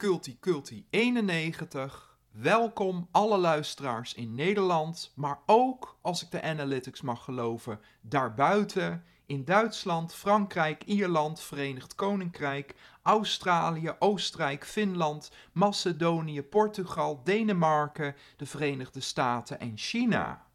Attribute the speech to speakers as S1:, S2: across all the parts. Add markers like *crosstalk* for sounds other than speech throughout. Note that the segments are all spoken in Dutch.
S1: Culti Culti 91. Welkom alle luisteraars in Nederland, maar ook, als ik de analytics mag geloven, daarbuiten in Duitsland, Frankrijk, Ierland, Verenigd Koninkrijk, Australië, Oostenrijk, Finland, Macedonië, Portugal, Denemarken, de Verenigde Staten en China.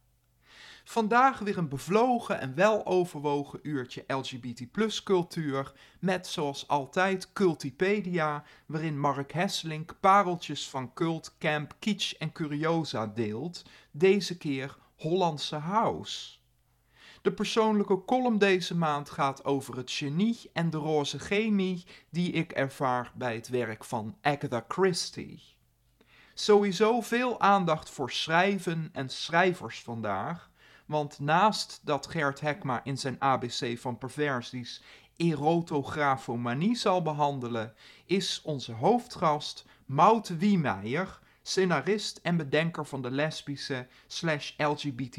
S1: Vandaag weer een bevlogen en weloverwogen uurtje LGBT cultuur met zoals altijd Cultipedia, waarin Mark Hesselink pareltjes van cult, camp, kitsch en curiosa deelt, deze keer Hollandse house. De persoonlijke column deze maand gaat over het genie en de roze chemie die ik ervaar bij het werk van Agatha Christie. Sowieso veel aandacht voor schrijven en schrijvers vandaag, want naast dat Gert Hekma in zijn ABC van perversies erotografomanie zal behandelen, is onze hoofdgast Maute Wiemeijer, scenarist en bedenker van de lesbische slash LGBT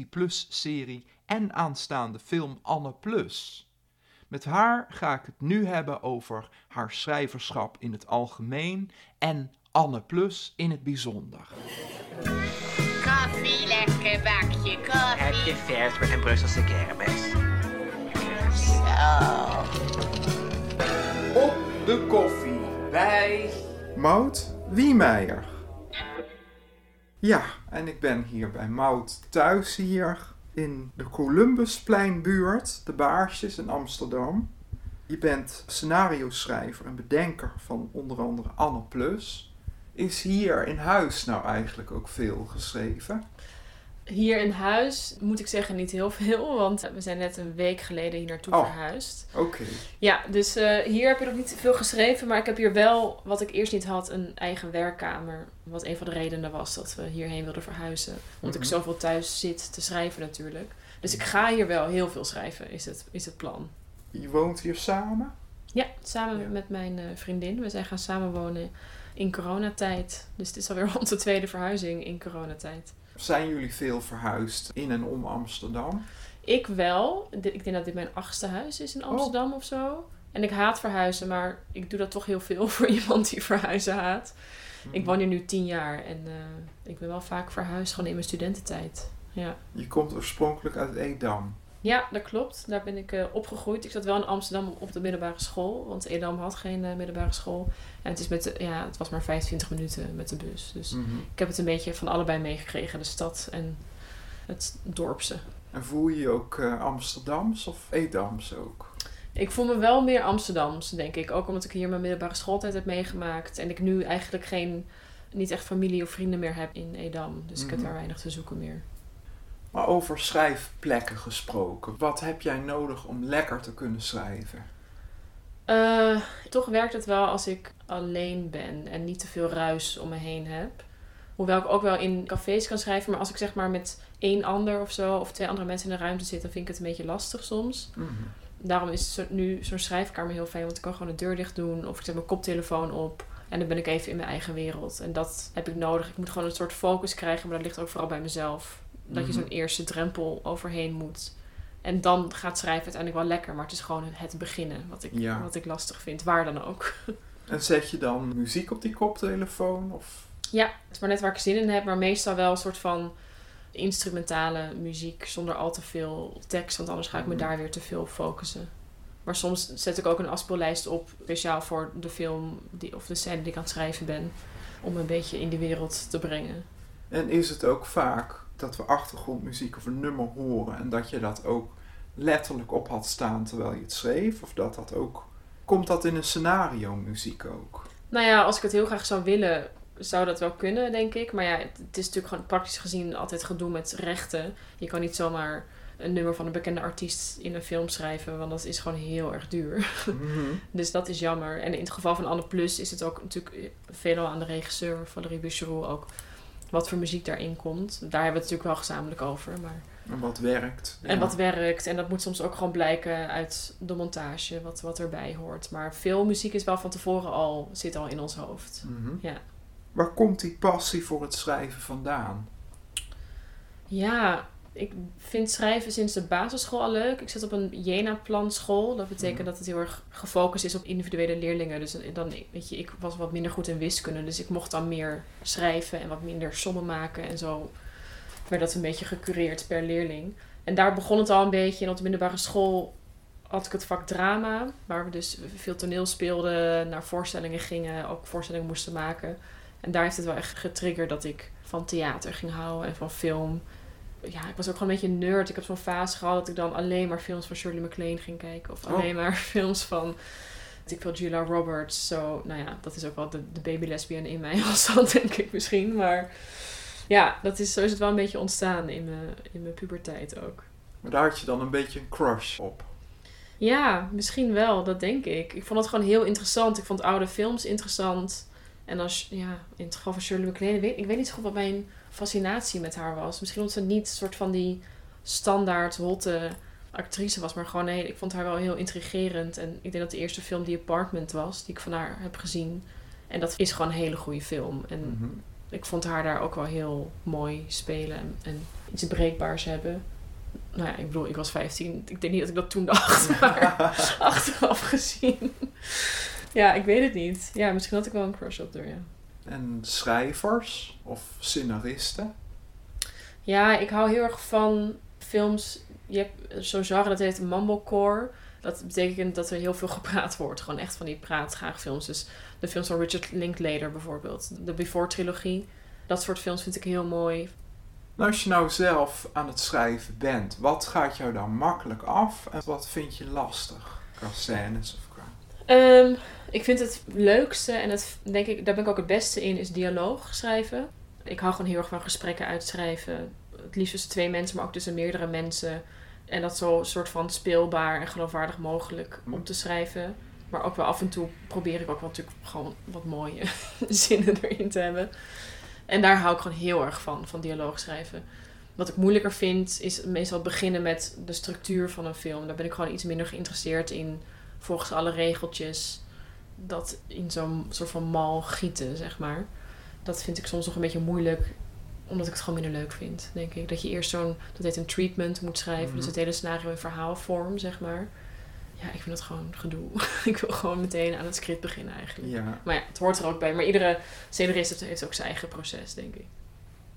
S1: serie en aanstaande film Anne Plus. Met haar ga ik het nu hebben over haar schrijverschap in het algemeen en Anne Plus in het bijzonder.
S2: Koffie, lekker bakje
S3: Heb je
S2: koffie.
S3: vers met een Brusselse kermis?
S2: Zo.
S1: Op de koffie bij Mout Wiemeijer. Ja, en ik ben hier bij Mout thuis hier in de Columbuspleinbuurt, de Baarsjes in Amsterdam. Je bent scenario-schrijver en bedenker van onder andere Anne Plus. Is hier in huis nou eigenlijk ook veel geschreven?
S4: Hier in huis moet ik zeggen niet heel *laughs* veel, want we zijn net een week geleden hier naartoe
S1: Oh.
S4: verhuisd.
S1: Oké.
S4: Ja, dus eh, hier heb je nog niet veel geschreven, maar ik heb hier wel, wat ik eerst niet had, een eigen werkkamer. Wat een van de redenen was dat we hierheen wilden verhuizen. Omdat
S1: Mhm.
S4: ik zoveel thuis zit te schrijven natuurlijk. Dus ik ga hier wel heel veel schrijven, is het, is het plan.
S1: Je woont hier samen?
S4: Ja, samen
S1: Ja.
S4: met mijn eh, vriendin. We zijn gaan samenwonen in coronatijd. Dus het is alweer *laughs* onze tweede verhuizing in coronatijd.
S1: Zijn jullie veel verhuisd in en om Amsterdam?
S4: Ik wel. Ik denk dat dit mijn achtste huis is in Amsterdam of zo. En ik haat verhuizen, maar ik doe dat toch heel veel *laughs* voor iemand die verhuizen haat. Ik woon hier nu tien jaar en eh, ik ben wel vaak verhuisd, gewoon in mijn studententijd. Ja.
S1: Je komt oorspronkelijk uit Edam.
S4: Ja, dat klopt. Daar ben ik eh, opgegroeid. Ik zat wel in Amsterdam op de middelbare school, want Edam had geen eh, middelbare school. En het, is met de, ja, het was maar 25 minuten met de bus. Dus
S1: Mhm.
S4: ik heb het een beetje van allebei meegekregen, de stad en het dorpse.
S1: En voel je je ook eh, Amsterdams of Edams ook?
S4: Ik voel me wel meer Amsterdams, denk ik. Ook omdat ik hier mijn middelbare schooltijd heb meegemaakt. En ik nu eigenlijk geen, niet echt familie of vrienden meer heb in Edam. Dus ik heb
S1: Mhm.
S4: daar weinig te zoeken meer.
S1: Maar over schrijfplekken gesproken. Wat heb jij nodig om lekker te kunnen schrijven?
S4: Eh, toch werkt het wel als ik alleen ben en niet te veel ruis om me heen heb. Hoewel ik ook wel in cafés kan schrijven. Maar als ik zeg maar met één ander of zo, of twee andere mensen in de ruimte zit, dan vind ik het een beetje lastig soms.
S1: Mhm.
S4: Daarom is zo, nu zo'n schrijfkamer heel fijn, want ik kan gewoon de deur dicht doen of ik zet mijn koptelefoon op en dan ben ik even in mijn eigen wereld. En dat heb ik nodig. Ik moet gewoon een soort focus krijgen, maar dat ligt ook vooral bij mezelf. Dat je
S1: Mhm.
S4: zo'n eerste drempel overheen moet. En dan gaat schrijven uiteindelijk wel lekker, maar het is gewoon het beginnen wat ik,
S1: Ja.
S4: wat ik lastig vind, waar dan ook. *laughs*
S1: En zet je dan muziek op die koptelefoon? Of...
S4: Ja, het is maar net waar ik zin in heb, maar meestal wel een soort van instrumentale muziek zonder al te veel tekst, want anders ga ik me
S1: Mhm.
S4: daar weer te veel op focussen. Maar soms zet ik ook een afspeellijst op, speciaal voor de film die, of de scène die ik aan het schrijven ben, om me een beetje in die wereld te brengen.
S1: En is het ook vaak dat we achtergrondmuziek of een nummer horen en dat je dat ook letterlijk op had staan terwijl je het schreef? Of dat dat ook... Komt dat in een scenario muziek ook?
S4: Nou ja, als ik het heel graag zou willen, zou dat wel kunnen, denk ik. Maar ja, het, is natuurlijk gewoon praktisch gezien altijd gedoe met rechten. Je kan niet zomaar een nummer van een bekende artiest in een film schrijven, want dat is gewoon heel erg duur.
S1: Mhm. *laughs*
S4: Dus dat is jammer. En in het geval van Anne Plus is het ook natuurlijk veelal aan de regisseur, Valerie Bucheroux, ook wat voor muziek daarin komt. Daar hebben we het natuurlijk wel gezamenlijk over. Maar...
S1: En wat werkt.
S4: En
S1: Ja.
S4: wat werkt. En dat moet soms ook gewoon blijken uit de montage, wat, wat erbij hoort. Maar veel muziek is wel van tevoren al, zit al in ons hoofd.
S1: Mhm.
S4: Ja.
S1: Waar komt die passie voor het schrijven vandaan?
S4: Ja, ik vind schrijven sinds de basisschool al leuk. Ik zit op een Jena-plan school. Dat betekent
S1: Mhm.
S4: dat het heel erg gefocust is op individuele leerlingen. Dus dan, weet je, ik was wat minder goed in wiskunde. Dus ik mocht dan meer schrijven en wat minder sommen maken. En zo werd dat een beetje gecureerd per leerling. En daar begon het al een beetje. En op de middelbare school had ik het vak drama. Waar we dus veel toneel speelden, naar voorstellingen gingen. Ook voorstellingen moesten maken. En daar heeft het wel echt getriggerd dat ik van theater ging houden en van film ja, ik was ook gewoon een beetje een nerd. Ik heb zo'n fase gehad dat ik dan alleen maar films van Shirley MacLaine ging kijken. Of
S1: Oh.
S4: alleen maar *laughs* films van, ik veel, Julia Roberts. Zo, nou ja, dat is ook wel de, de baby lesbian in mij *laughs* was dat, denk ik misschien. Maar ja, dat is, zo is het wel een beetje ontstaan in mijn, in mijn puberteit ook.
S1: Maar daar had je dan een beetje een crush op.
S4: Ja, misschien wel, dat denk ik. Ik vond het gewoon heel interessant. Ik vond oude films interessant. En als, ja, in het geval van Shirley MacLaine, weet, ik weet niet zo goed wat mijn fascinatie met haar was. Misschien omdat ze niet een soort van die standaard hotte actrice was, maar gewoon nee, ik vond haar wel heel intrigerend. En ik denk dat de eerste film die Apartment was, die ik van haar heb gezien. En dat is gewoon een hele goede film. En
S1: Mhm.
S4: ik vond haar daar ook wel heel mooi spelen en, en iets breekbaars hebben. Nou ja, ik bedoel, ik was 15. Ik denk niet dat ik dat toen dacht, *laughs* maar achteraf gezien. Ja, ik weet het niet. Ja, misschien had ik wel een crush op haar, ja.
S1: En schrijvers of scenaristen?
S4: Ja, ik hou heel erg van films. Je hebt zo'n genre dat heet mumblecore. Dat betekent dat er heel veel gepraat wordt. Gewoon echt van die praatgraag films. Dus de films van Richard Linklater bijvoorbeeld. De Before trilogie. Dat soort films vind ik heel mooi.
S1: Nou, als je nou zelf aan het schrijven bent, wat gaat jou dan makkelijk af en wat vind je lastig? Qua scènes of
S4: Ehm, ik vind het leukste en het, denk ik, daar ben ik ook het beste in, is dialoog schrijven. Ik hou gewoon heel erg van gesprekken uitschrijven. Het liefst tussen twee mensen, maar ook tussen meerdere mensen. En dat zo soort van speelbaar en geloofwaardig mogelijk om te schrijven. Maar ook wel af en toe probeer ik ook wel natuurlijk gewoon wat mooie *laughs* zinnen erin te hebben. En daar hou ik gewoon heel erg van, van dialoog schrijven. Wat ik moeilijker vind, is meestal beginnen met de structuur van een film. Daar ben ik gewoon iets minder geïnteresseerd in volgens alle regeltjes dat in zo'n soort van mal gieten, zeg maar. Dat vind ik soms nog een beetje moeilijk, omdat ik het gewoon minder leuk vind, denk ik. Dat je eerst zo'n, dat heet een treatment moet schrijven,
S1: Mhm.
S4: dus het hele scenario in verhaalvorm, zeg maar. Ja, ik vind dat gewoon gedoe. *laughs* ik wil gewoon meteen aan het script beginnen eigenlijk.
S1: Ja.
S4: Maar ja, het hoort er ook bij. Maar iedere scenarist heeft- heeft ook zijn eigen proces, denk ik.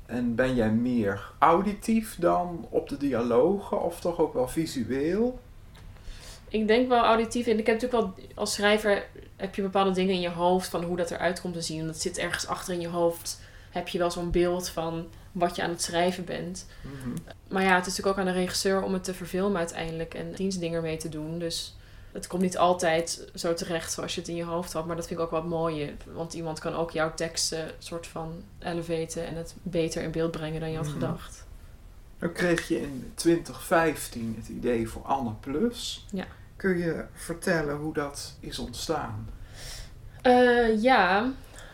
S1: En ben jij meer auditief dan op de dialogen of toch ook wel visueel?
S4: Ik denk wel auditief. En ik heb natuurlijk wel, als schrijver heb je bepaalde dingen in je hoofd van hoe dat eruit komt te zien. Dat zit ergens achter in je hoofd. Heb je wel zo'n beeld van wat je aan het schrijven bent.
S1: Mhm.
S4: Maar ja, het is natuurlijk ook aan de regisseur om het te verfilmen uiteindelijk. En dienstdingen mee te doen. Dus het komt niet altijd zo terecht zoals je het in je hoofd had. Maar dat vind ik ook het mooie. Want iemand kan ook jouw teksten soort van elevaten. En het beter in beeld brengen dan je had
S1: Mhm.
S4: gedacht.
S1: Dan kreeg je in 2015 het idee voor Anne Plus.
S4: Ja.
S1: Kun je vertellen hoe dat is ontstaan?
S4: Eh, ja,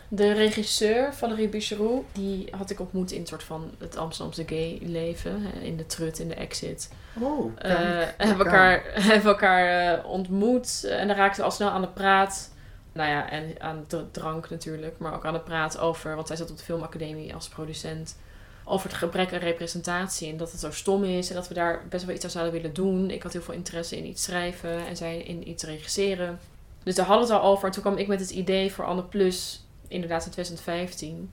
S4: de regisseur Valerie Bucheroux, die had ik ontmoet in het soort van het Amsterdamse gay leven. In de trut, in de exit.
S1: Oh,
S4: Eh,
S1: kijk,
S4: hebben elkaar, *laughs* hebben elkaar eh, ontmoet en dan raakten we al snel aan de praat. Nou ja, en aan de drank natuurlijk, maar ook aan de praat over, want zij zat op de filmacademie als producent, over het gebrek aan representatie en dat het zo stom is en dat we daar best wel iets aan zouden willen doen. Ik had heel veel interesse in iets schrijven en zij in iets regisseren. Dus daar hadden we het al over. En toen kwam ik met het idee voor Anne Plus, inderdaad in 2015.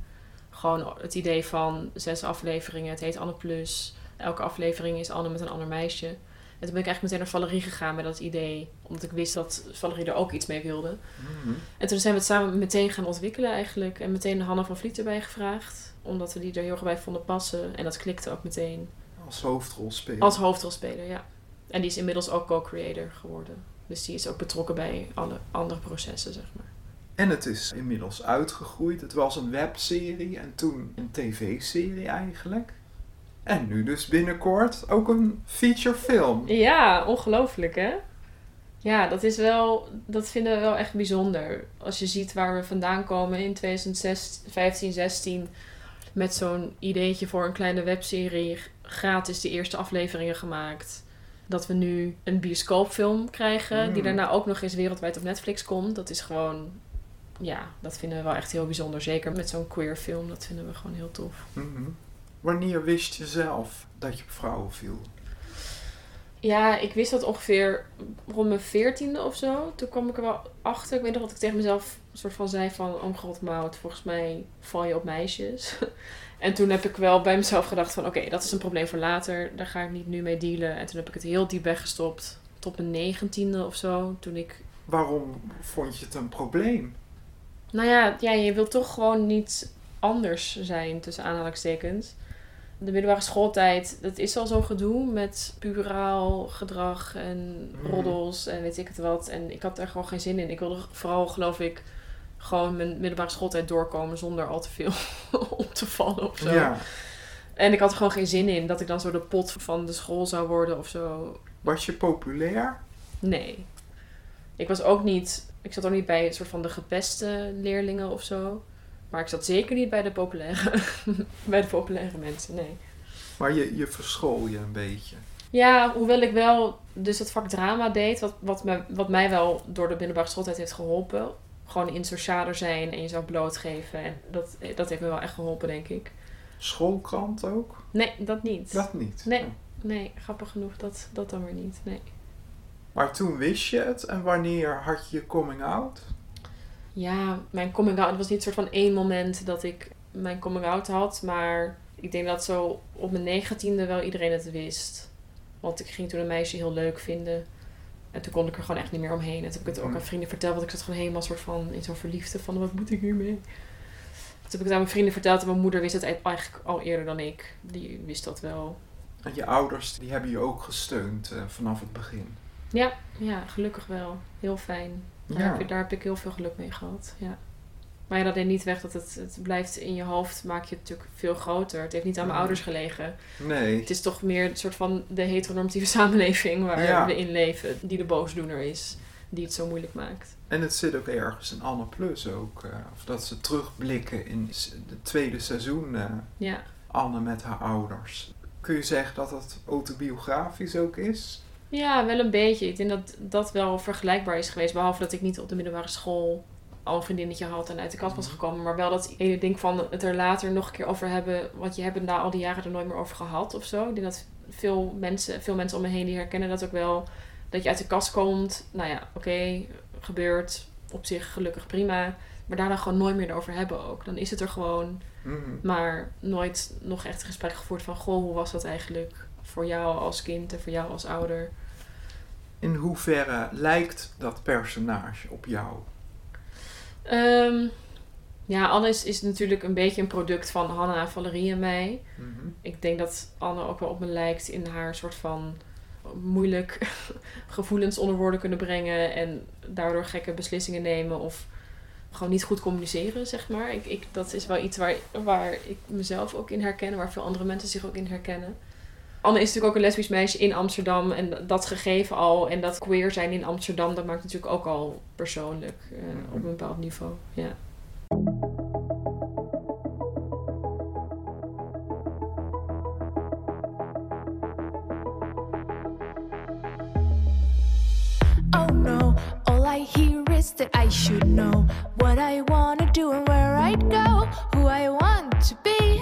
S4: Gewoon het idee van zes afleveringen. Het heet Anne Plus. Elke aflevering is Anne met een ander meisje. En toen ben ik eigenlijk meteen naar Valerie gegaan met dat idee. Omdat ik wist dat Valerie er ook iets mee wilde.
S1: Mhm.
S4: En toen zijn we het samen meteen gaan ontwikkelen eigenlijk. En meteen Hanna van Vliet erbij gevraagd. Omdat we die er heel erg bij vonden passen. En dat klikte ook meteen.
S1: Als hoofdrolspeler.
S4: Als hoofdrolspeler, ja. En die is inmiddels ook co-creator geworden. Dus die is ook betrokken bij alle andere processen, zeg maar.
S1: En het is inmiddels uitgegroeid. Het was een webserie en toen een tv-serie eigenlijk. En nu dus binnenkort ook een feature film.
S4: Ja, ongelooflijk hè? Ja, dat is wel, dat vinden we wel echt bijzonder. Als je ziet waar we vandaan komen in 2015, 16 met zo'n ideetje voor een kleine webserie, gratis de eerste afleveringen gemaakt. Dat we nu een bioscoopfilm krijgen, die
S1: Mm.
S4: daarna ook nog eens wereldwijd op Netflix komt. Dat is gewoon, ja, dat vinden we wel echt heel bijzonder. Zeker met zo'n queer film, dat vinden we gewoon heel tof.
S1: Mhm. Wanneer wist je zelf dat je op vrouwen viel?
S4: Ja, ik wist dat ongeveer rond mijn veertiende of zo. Toen kwam ik er wel achter. Ik weet nog dat ik tegen mezelf een soort van zei van... Oh god, Maud, volgens mij val je op meisjes. *laughs* en toen heb ik wel bij mezelf gedacht van... Oké, dat is een probleem voor later. Daar ga ik niet nu mee dealen. En toen heb ik het heel diep weggestopt. Tot mijn negentiende of zo. Toen ik...
S1: Waarom vond je het een probleem?
S4: Nou ja, ja, je wilt toch gewoon niet anders zijn, tussen aanhalingstekens. De middelbare schooltijd, dat is al zo'n gedoe met puberaal gedrag en
S1: Mhm.
S4: roddels en weet ik het wat. En ik had daar gewoon geen zin in. Ik wilde vooral, geloof ik, gewoon mijn middelbare schooltijd doorkomen zonder al te veel *laughs* op te vallen of zo.
S1: Ja.
S4: En ik had er gewoon geen zin in dat ik dan zo de pot van de school zou worden of zo.
S1: Was je populair?
S4: Nee. Ik was ook niet... Ik zat ook niet bij een soort van de gepeste leerlingen of zo. Maar ik zat zeker niet bij de populaire, *laughs* bij de populaire mensen, nee.
S1: Maar je, je verschool je een beetje.
S4: Ja, hoewel ik wel dus het vak drama deed, wat, wat, me, wat mij wel door de middelbare schooltijd heeft geholpen. Gewoon in socialer zijn en jezelf blootgeven. En dat, dat heeft me wel echt geholpen, denk ik.
S1: Schoolkrant ook?
S4: Nee, dat niet.
S1: Dat niet.
S4: Nee.
S1: Ja.
S4: Nee, grappig genoeg, dat, dat dan weer niet. Nee.
S1: Maar toen wist je het en wanneer had je je coming out?
S4: Ja, mijn coming out, het was niet een soort van één moment dat ik mijn coming out had. Maar ik denk dat zo op mijn negentiende wel iedereen het wist. Want ik ging toen een meisje heel leuk vinden. En toen kon ik er gewoon echt niet meer omheen. En toen heb ik het ook
S1: Mhm.
S4: aan vrienden verteld. Want ik zat gewoon helemaal soort van in zo'n verliefde van wat moet ik hiermee? Toen heb ik het aan mijn vrienden verteld. En mijn moeder wist het eigenlijk al eerder dan ik. Die wist dat wel.
S1: En je ouders die hebben je ook gesteund eh, vanaf het begin.
S4: Ja, ja, gelukkig wel. Heel fijn. Daar,
S1: Ja.
S4: heb, ik- daar heb ik heel veel geluk mee gehad. Ja. Maar ja, dat deed niet weg dat het, het blijft in je hoofd, maak je het natuurlijk veel groter. Het heeft niet aan mijn ouders gelegen.
S1: Nee.
S4: Het is toch meer een soort van de heteronormatieve *laughs* samenleving waar
S1: Ja.
S4: we in leven, die de boosdoener is, die het zo moeilijk maakt.
S1: En het zit ook ergens in Anne Plus ook. eh, of dat ze terugblikken in het tweede seizoen eh,
S4: Ja.
S1: Anne met haar ouders. Kun je zeggen dat het autobiografisch ook is?
S4: Ja, wel een beetje. Ik denk dat dat wel vergelijkbaar is geweest. Behalve dat ik niet op de middelbare school al een vriendinnetje had en uit de kast was
S1: Mhm.
S4: gekomen. Maar wel dat hele ding van het er later nog een keer over hebben. Want je hebt het na al die jaren er nooit meer over gehad of zo. Ik denk dat veel mensen, veel mensen om me heen die herkennen dat ook wel. Dat je uit de kast komt. Nou ja, oké, gebeurt. Op zich gelukkig prima. Maar daarna gewoon nooit meer erover hebben ook. Dan is het er gewoon.
S1: Mhm.
S4: Maar nooit nog echt een gesprek gevoerd van... Goh, hoe was dat eigenlijk voor jou als kind en voor jou als ouder?
S1: In hoeverre lijkt dat personage op jou?
S4: Ehm, ja, Anne is, is natuurlijk een beetje een product van Hanna, Valerie en mij.
S1: Mhm.
S4: Ik denk dat Anne ook wel op me lijkt in haar soort van moeilijk *laughs* gevoelens onder woorden kunnen brengen. En daardoor gekke beslissingen nemen of gewoon niet goed communiceren, zeg maar. Ik, ik, dat is wel iets waar, waar ik mezelf ook in herken, waar veel andere mensen zich ook in herkennen. Anne is natuurlijk ook een lesbisch meisje in Amsterdam en dat gegeven al. En dat queer zijn in Amsterdam, dat maakt natuurlijk ook al persoonlijk eh, op een bepaald niveau. Ja.
S2: Oh no, all I hear is that I should know what I wanna do and where I'd go, who I want to be.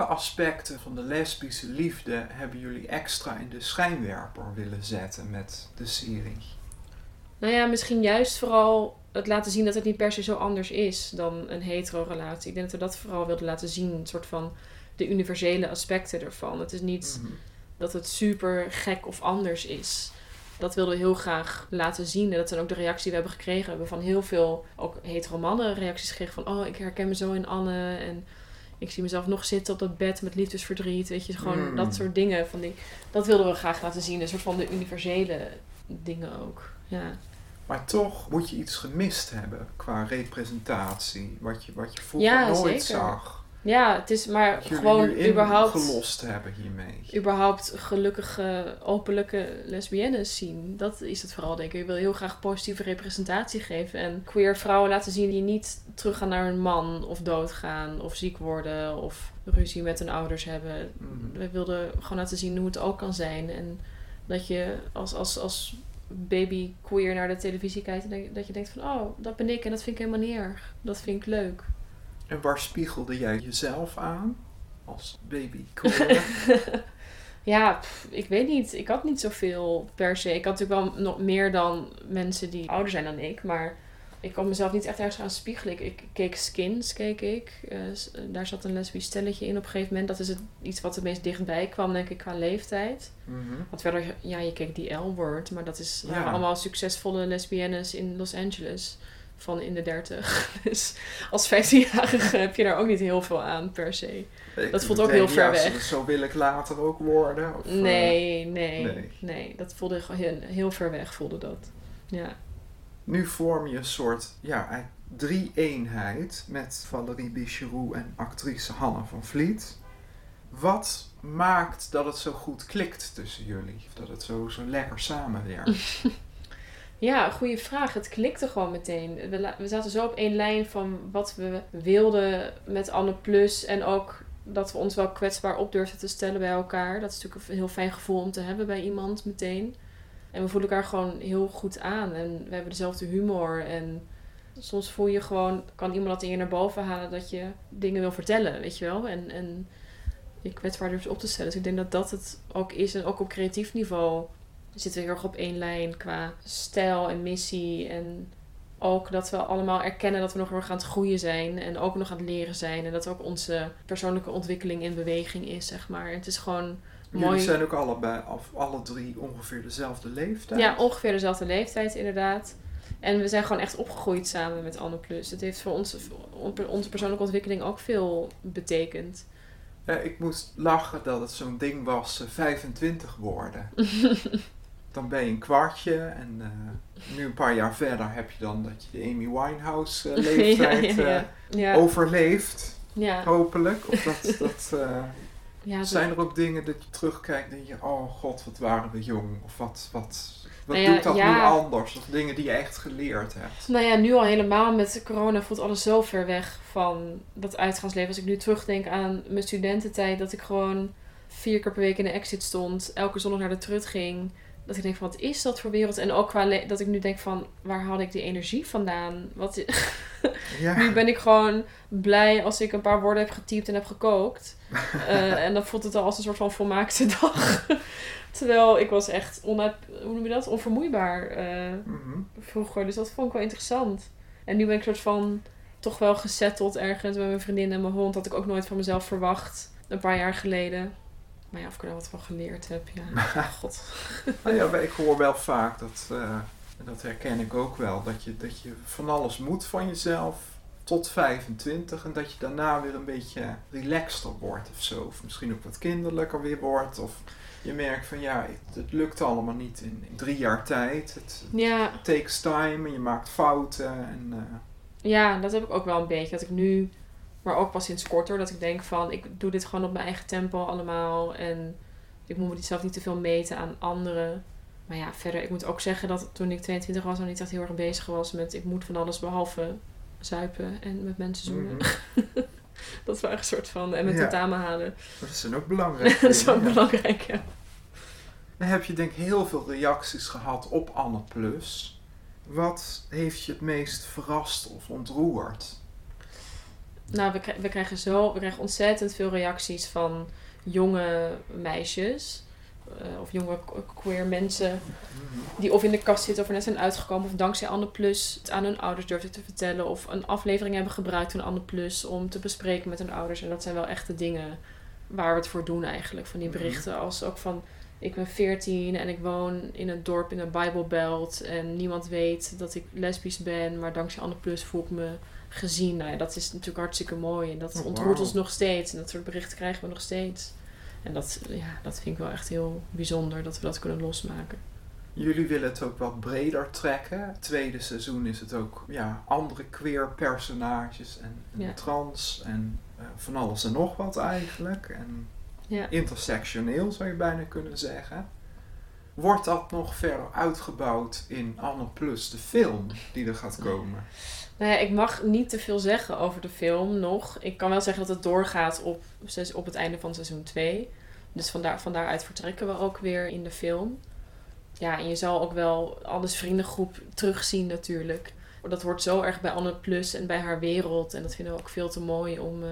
S1: Welke aspecten van de lesbische liefde hebben jullie extra in de schijnwerper willen zetten met de serie?
S4: Nou ja, misschien juist vooral het laten zien dat het niet per se zo anders is dan een hetero-relatie. Ik denk dat we dat vooral wilden laten zien. Een soort van de universele aspecten ervan. Het is niet
S1: Mhm.
S4: dat het super gek of anders is. Dat wilden we heel graag laten zien. En dat zijn ook de reacties die we hebben gekregen. We hebben van heel veel, ook hetero mannen, reacties gekregen van... Oh, ik herken me zo in Anne. En ik zie mezelf nog zitten op dat bed met liefdesverdriet. Weet je, gewoon
S1: Mm.
S4: dat soort dingen. Van die, dat wilden we graag laten zien. Een soort van de universele dingen ook. Ja.
S1: Maar toch moet je iets gemist hebben qua representatie, wat je, wat je vroeger
S4: Ja,
S1: nooit
S4: zeker.
S1: zag.
S4: Ja, het is maar
S1: jullie
S4: gewoon überhaupt,
S1: gelost hebben hiermee.
S4: überhaupt gelukkige, openlijke lesbiennes zien. Dat is het vooral, denk ik. Ik wil heel graag positieve representatie geven. En queer vrouwen laten zien die niet teruggaan naar hun man. Of doodgaan. Of ziek worden. Of ruzie met hun ouders hebben.
S1: Mhm.
S4: We wilden gewoon laten zien hoe het ook kan zijn. En dat je als, als, als baby queer naar de televisie kijkt. En dat- dat je denkt van, oh, dat ben ik. En dat vind ik helemaal niet erg. Dat vind ik leuk.
S1: En waar spiegelde jij jezelf aan als baby? *laughs*
S4: Ja, pff, ik weet niet. Ik had niet zoveel per se. Ik had natuurlijk wel nog meer dan mensen die ouder zijn dan ik. Maar ik kon mezelf niet echt ergens gaan spiegelen. Ik, ik keek Skins, keek ik. Eh, daar zat een lesbisch stelletje in op een gegeven moment. Dat is het, iets wat het meest dichtbij kwam, denk ik, qua leeftijd.
S1: Mhm.
S4: Want verder, ja, je keek die L-word. Maar dat is
S1: Ja.
S4: allemaal succesvolle lesbiennes in Los Angeles. Van in de dertig. *laughs* Dus als 15-jarige heb je daar ook niet heel veel aan, per se.
S1: Ik
S4: Dat voelt ook heel ver
S1: ja,
S4: weg.
S1: Zo, zo wil ik later ook worden. Of, eh,
S4: Nee, nee,
S1: nee.
S4: nee, Dat voelde gewoon heel, heel ver weg, voelde dat. Ja.
S1: Nu vorm je een soort ja, drie-eenheid met Valerie Bicheroux en actrice Hanne van Vliet. Wat maakt dat het zo goed klikt tussen jullie? Of dat het zo, zo lekker samenwerkt? *laughs*
S4: Ja, goede vraag. Het klikte gewoon meteen. We, zaten zo op één lijn van wat we wilden met Anne Plus. En ook dat we ons wel kwetsbaar op durfden te stellen bij elkaar. Dat is natuurlijk een heel fijn gevoel om te hebben bij iemand meteen. En we voelen elkaar gewoon heel goed aan. En we hebben dezelfde humor. En soms voel je gewoon, kan iemand dat in je naar boven halen dat je dingen wil vertellen, weet je wel. En, en je kwetsbaar durft op te stellen. Dus ik denk dat dat het ook is. En ook op creatief niveau zitten we heel erg op één lijn qua stijl en missie. En ook dat we allemaal erkennen dat we nog heel erg aan het groeien zijn. En ook nog aan het leren zijn. En dat ook onze persoonlijke ontwikkeling in beweging is, zeg maar. Het is gewoon
S1: Jullie
S4: mooi.
S1: zijn ook allebei, of alle drie ongeveer dezelfde leeftijd.
S4: Ja, ongeveer dezelfde leeftijd inderdaad. En we zijn gewoon echt opgegroeid samen met Anne Plus. Het heeft voor ons, onze persoonlijke ontwikkeling ook veel betekend.
S1: Ja, ik moest lachen dat het zo'n ding was, eh, 25 worden. *laughs* dan ben je een kwartje en eh, nu een paar jaar verder heb je dan dat je de Amy Winehouse eh, *laughs* leeftijd
S4: ja, ja,
S1: eh,
S4: ja.
S1: overleeft, hopelijk. Of dat, *laughs* dat, zijn er ook dingen dat je terugkijkt en je, oh god, wat waren we jong. Of wat, wat, wat
S4: Nou
S1: doet dat nu anders? Of dingen die je echt geleerd hebt.
S4: Nou ja, nu al helemaal met corona voelt alles zo ver weg van dat uitgaansleven. Als ik nu terugdenk aan mijn studententijd, dat ik gewoon vier keer per week in de exit stond, elke zondag naar de trut ging. Dat ik denk van, wat is dat voor wereld? En ook qua dat ik nu denk van, waar haal ik die energie vandaan? Wat, *laughs*
S1: Ja.
S4: nu ben ik gewoon blij als ik een paar woorden heb getypt en heb gekookt. *laughs* Eh, en dan voelt het al als een soort van volmaakte *laughs* dag. Terwijl ik was echt hoe noem je dat? onvermoeibaar eh,
S1: Mhm.
S4: vroeger. Dus dat vond ik wel interessant. En nu ben ik soort van toch wel gesetteld ergens met mijn vriendin en mijn hond. Dat ik ook nooit van mezelf verwacht. Een paar jaar geleden. Maar ja, of ik er wat van geleerd heb. Ja, *laughs* god. *laughs*
S1: Nou ja, ik hoor wel vaak dat, eh, en dat herken ik ook wel, dat je, dat je van alles moet van jezelf tot 25 en dat je daarna weer een beetje relaxter wordt of zo. Of misschien ook wat kinderlijker weer wordt. Of je merkt van ja, het, het lukt allemaal niet in, in drie jaar tijd. Het
S4: Ja,
S1: takes time en je maakt fouten. En, eh,
S4: ja, dat heb ik ook wel een beetje. Dat ik nu, maar ook pas sinds korter, dat ik denk van... Ik doe dit gewoon op mijn eigen tempo allemaal. En ik moet mezelf niet te veel meten aan anderen. Maar ja, verder, ik moet ook zeggen dat toen ik 22 was... nog niet echt heel erg bezig was met... Ik moet van alles behalve zuipen en met mensen zoenen.
S1: mhm. *laughs*
S4: Dat echt een soort van... En mijn
S1: Ja.
S4: tentamen halen.
S1: Dat zijn ook belangrijk. *laughs*
S4: dat is ook
S1: ja.
S4: belangrijk, ja.
S1: Dan heb je denk ik heel veel reacties gehad op Anne Plus. Wat heeft je het meest verrast of ontroerd?
S4: Nou, we, krij- we krijgen zo... We krijgen ontzettend veel reacties van jonge meisjes... eh, of jonge que- queer mensen die of in de kast zitten of er net zijn uitgekomen of dankzij Anne Plus het aan hun ouders durfden te vertellen of een aflevering hebben gebruikt van Anne Plus om te bespreken met hun ouders. En dat zijn wel echte dingen waar we het voor doen eigenlijk, van die
S1: Mhm.
S4: berichten. Als ook van, ik ben 14 en ik woon in een dorp in een Bijbelbelt en niemand weet dat ik lesbisch ben, maar dankzij Anne Plus voel ik me gezien. Nou ja, dat is natuurlijk hartstikke mooi en dat
S1: Oh,
S4: ontroert ons nog steeds en dat soort berichten krijgen we nog steeds. En dat, ja, dat vind ik wel echt heel bijzonder dat we dat kunnen losmaken.
S1: Jullie willen het ook wat breder trekken. Het tweede seizoen is het ook ja, andere queer personages en, en
S4: Ja.
S1: trans en eh, van alles en nog wat eigenlijk. En
S4: Ja.
S1: intersectioneel zou je bijna kunnen zeggen. Wordt dat nog verder uitgebouwd in Anne Plus, de film die er gaat komen?
S4: Nou ja, ik mag niet te veel zeggen over de film nog. Ik kan wel zeggen dat het doorgaat op, op het einde van seizoen 2. Dus vandaar, van daaruit vertrekken we ook weer in de film. Ja, en je zal ook wel Anne's vriendengroep terugzien natuurlijk. Dat hoort zo erg bij Anne Plus en bij haar wereld. En dat vinden we ook veel te mooi om, eh,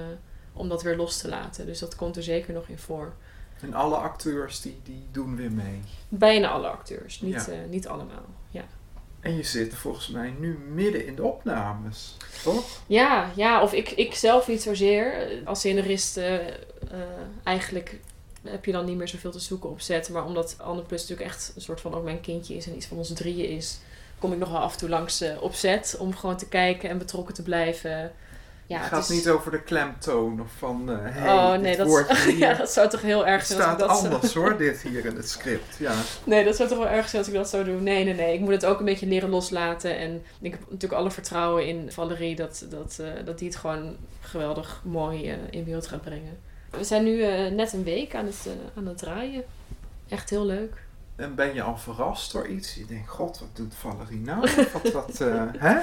S4: om dat weer los te laten. Dus dat komt er zeker nog in voor.
S1: En alle acteurs die, die doen weer mee.
S4: Bijna alle acteurs, niet,
S1: Ja.
S4: eh, niet allemaal. Ja.
S1: En je zit volgens mij nu midden in de opnames, toch?
S4: Ja, ja, of ik, ik zelf niet zozeer. Als scenarist, eh, eigenlijk heb je dan niet meer zoveel te zoeken op set. Maar omdat Anne Plus natuurlijk echt een soort van ook mijn kindje is en iets van ons drieën is, kom ik nog wel af en toe langs eh, op set om gewoon te kijken en betrokken te blijven. Ja,
S1: het
S4: het
S1: gaat
S4: is-
S1: niet over de klemtoon of van, eh hey,
S4: oh nee, dat,
S1: woordje *laughs* hier.
S4: ja, dat zou toch heel erg
S1: het
S4: zijn als ik
S1: staat
S4: dat
S1: anders hoor, *laughs* dit hier in het script. Ja.
S4: Nee, dat zou toch wel erg zijn als ik dat zou doen. Nee, nee, nee. Ik moet het ook een beetje leren loslaten. En ik heb natuurlijk alle vertrouwen in Valerie dat, dat, eh, dat die het gewoon geweldig mooi eh, in beeld gaat brengen. We zijn nu net een week aan het, aan het draaien. Echt heel leuk.
S1: En ben je al verrast door iets? Je denkt, god, wat doet Valerie nou? wat, wat, eh, *laughs* hè?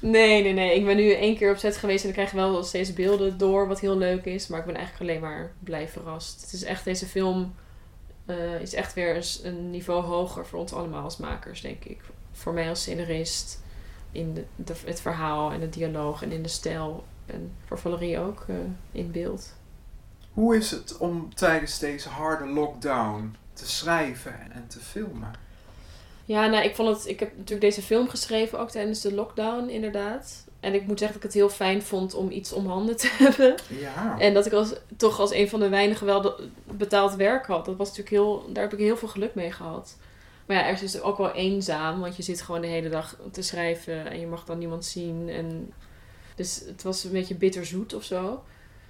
S4: Nee, nee, nee. Ik ben nu één keer op set geweest en ik krijg wel steeds beelden door, wat heel leuk is. Maar ik ben eigenlijk alleen maar blij verrast. Het is echt, deze film eh, is echt weer een, een niveau hoger voor ons allemaal als makers, denk ik. Voor mij als scenarist, in de, de- het verhaal en de dialoog en in de stijl. En voor Valerie ook eh, in beeld.
S1: Hoe is het om tijdens deze harde lockdown te schrijven en te filmen?
S4: Ja, nou, ik vond het. Ik heb natuurlijk deze film geschreven ook tijdens de lockdown, inderdaad. En ik moet zeggen dat ik het heel fijn vond om iets om handen te *laughs* hebben.
S1: Ja.
S4: En dat ik als, toch als een van de weinigen wel betaald werk had. Dat was natuurlijk heel, daar heb ik heel veel geluk mee gehad. Maar ja, ergens is het ook wel eenzaam. Want je zit gewoon de hele dag te schrijven. En je mag dan niemand zien. En dus het was een beetje bitterzoet of zo.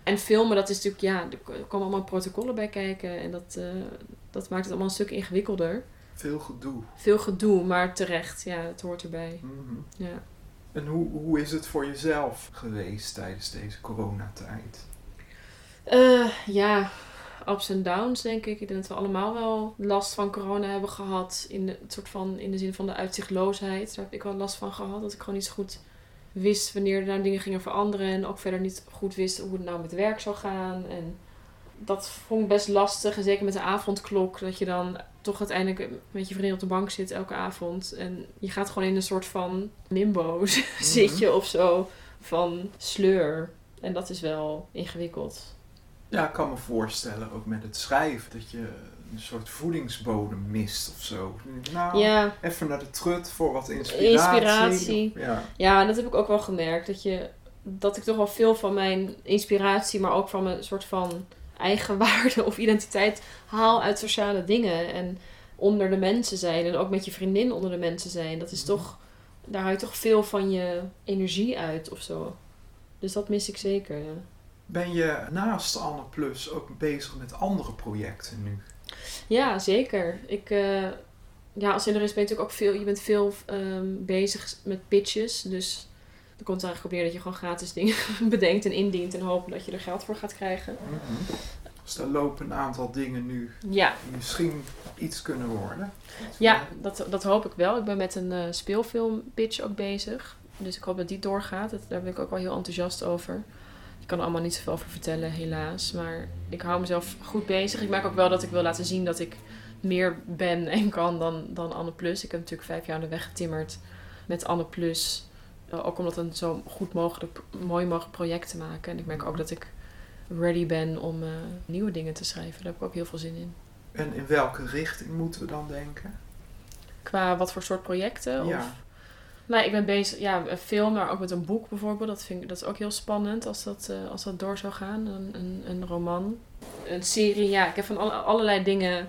S4: En filmen, dat is natuurlijk, ja, er komen allemaal protocollen bij kijken. En dat, eh, dat maakt het allemaal een stuk ingewikkelder.
S1: Veel gedoe.
S4: Veel gedoe, maar terecht. Ja, het hoort erbij.
S1: Mhm.
S4: Ja.
S1: En hoe, hoe is het voor jezelf geweest tijdens deze coronatijd?
S4: Eh, ja, ups en downs denk ik. Ik denk dat we allemaal wel last van corona hebben gehad. In de, soort van, in de zin van de uitzichtloosheid. Daar heb ik wel last van gehad. Dat ik gewoon niet zo goed wist wanneer er nou dingen gingen veranderen. En ook verder niet goed wist hoe het nou met werk zou gaan. En dat vond ik best lastig. En zeker met de avondklok. Dat je dan toch uiteindelijk met je vriendin op de bank zit elke avond. En je gaat gewoon in een soort van limbo *laughs* zit je of zo. Van sleur. En dat is wel ingewikkeld.
S1: Ja, ik kan me voorstellen, ook met het schrijven, dat je een soort voedingsbodem mist of zo. Nou,
S4: Ja,
S1: even naar de trut voor wat inspiratie.
S4: Inspiratie.
S1: Ja.
S4: ja, dat heb ik ook wel gemerkt. Dat, je, dat ik toch wel veel van mijn inspiratie, maar ook van mijn soort van eigen *laughs* waarde of identiteit haal uit sociale dingen. En onder de mensen zijn. En ook met je vriendin onder de mensen zijn. Dat is toch, daar haal je toch veel van je energie uit of zo. Dus dat mis ik zeker, ja.
S1: Ben je naast Anne Plus ook bezig met andere projecten nu?
S4: Ja, zeker. Ik, eh, ja, als generalist ben je natuurlijk ook veel, je bent veel ehm, bezig met pitches. Dus er komt eigenlijk op neer dat je gewoon gratis dingen *laughs* bedenkt en indient en hopen dat je er geld voor gaat krijgen.
S1: Dus daar lopen een aantal dingen nu
S4: Ja,
S1: die misschien iets kunnen worden.
S4: ja dat, dat hoop ik wel. Ik ben met een eh, speelfilm pitch ook bezig. Dus ik hoop dat die doorgaat. Dat, daar ben ik ook wel heel enthousiast over. Ik kan er allemaal niet zoveel over vertellen, helaas. Maar ik hou mezelf goed bezig. Ik merk ook wel dat ik wil laten zien dat ik meer ben en kan dan, dan Anne Plus. Ik heb natuurlijk vijf jaar aan de weg getimmerd met Anne Plus. Eh, ook om dat een zo goed mogelijk, mooi mogelijk project te maken. En ik merk ook dat ik ready ben om eh, nieuwe dingen te schrijven. Daar heb ik ook heel veel zin in.
S1: En in welke richting moeten we dan denken?
S4: Qua wat voor soort projecten? Of...
S1: Ja.
S4: Nou, ik ben bezig, ja, een film, maar ook met een boek bijvoorbeeld. Dat, vind ik, dat is ook heel spannend als dat, eh, als dat door zou gaan. Een, een, een roman. Een serie, ja. Ik heb van alle- allerlei dingen